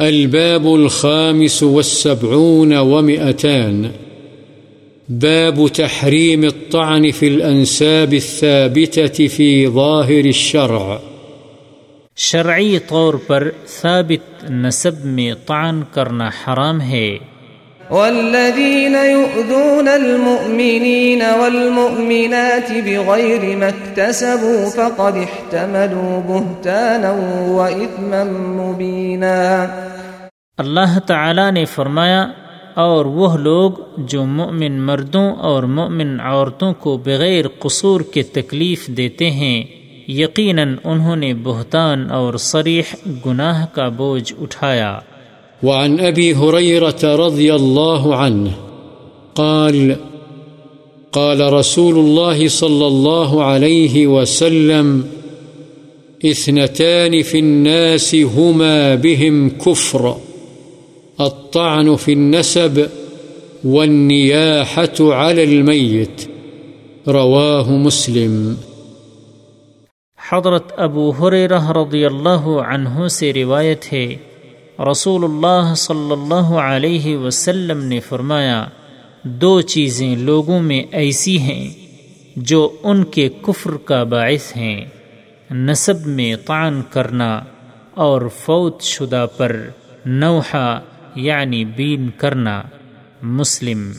الباب الخامس والسبعون ومئتان. باب تحريم الطعن في الأنساب الثابتة في ظاهر الشرع. شرعی طور پر ثابت نسب میں طعن کرنا حرام ہے۔ والذين يؤذون المؤمنين والمؤمنات بغير ما اكتسبوا فقد احتملوا بهتانا وإثما مبينا اللہ تعالی نے فرمایا، اور وہ لوگ جو مؤمن مردوں اور مؤمن عورتوں کو بغیر قصور کے تکلیف دیتے ہیں، یقیناً انہوں نے بہتان اور صریح گناہ کا بوجھ اٹھایا۔ وعن أبي هريرة رضي الله عنه قال قال رسول الله صلى الله عليه وسلم، اثنتان في الناس هما بهم كفر الطعن في النسب والنياحة على الميت. رواه مسلم. حضرت ابو حریرہ رضی اللہ عنہ سے روایت ہے، رسول اللہ صلی اللہ علیہ وسلم نے فرمایا، دو چیزیں لوگوں میں ایسی ہیں جو ان کے کفر کا باعث ہیں نصب میں طعن کرنا اور فوت شدہ پر نوحہ یعنی بین کرنا مسلم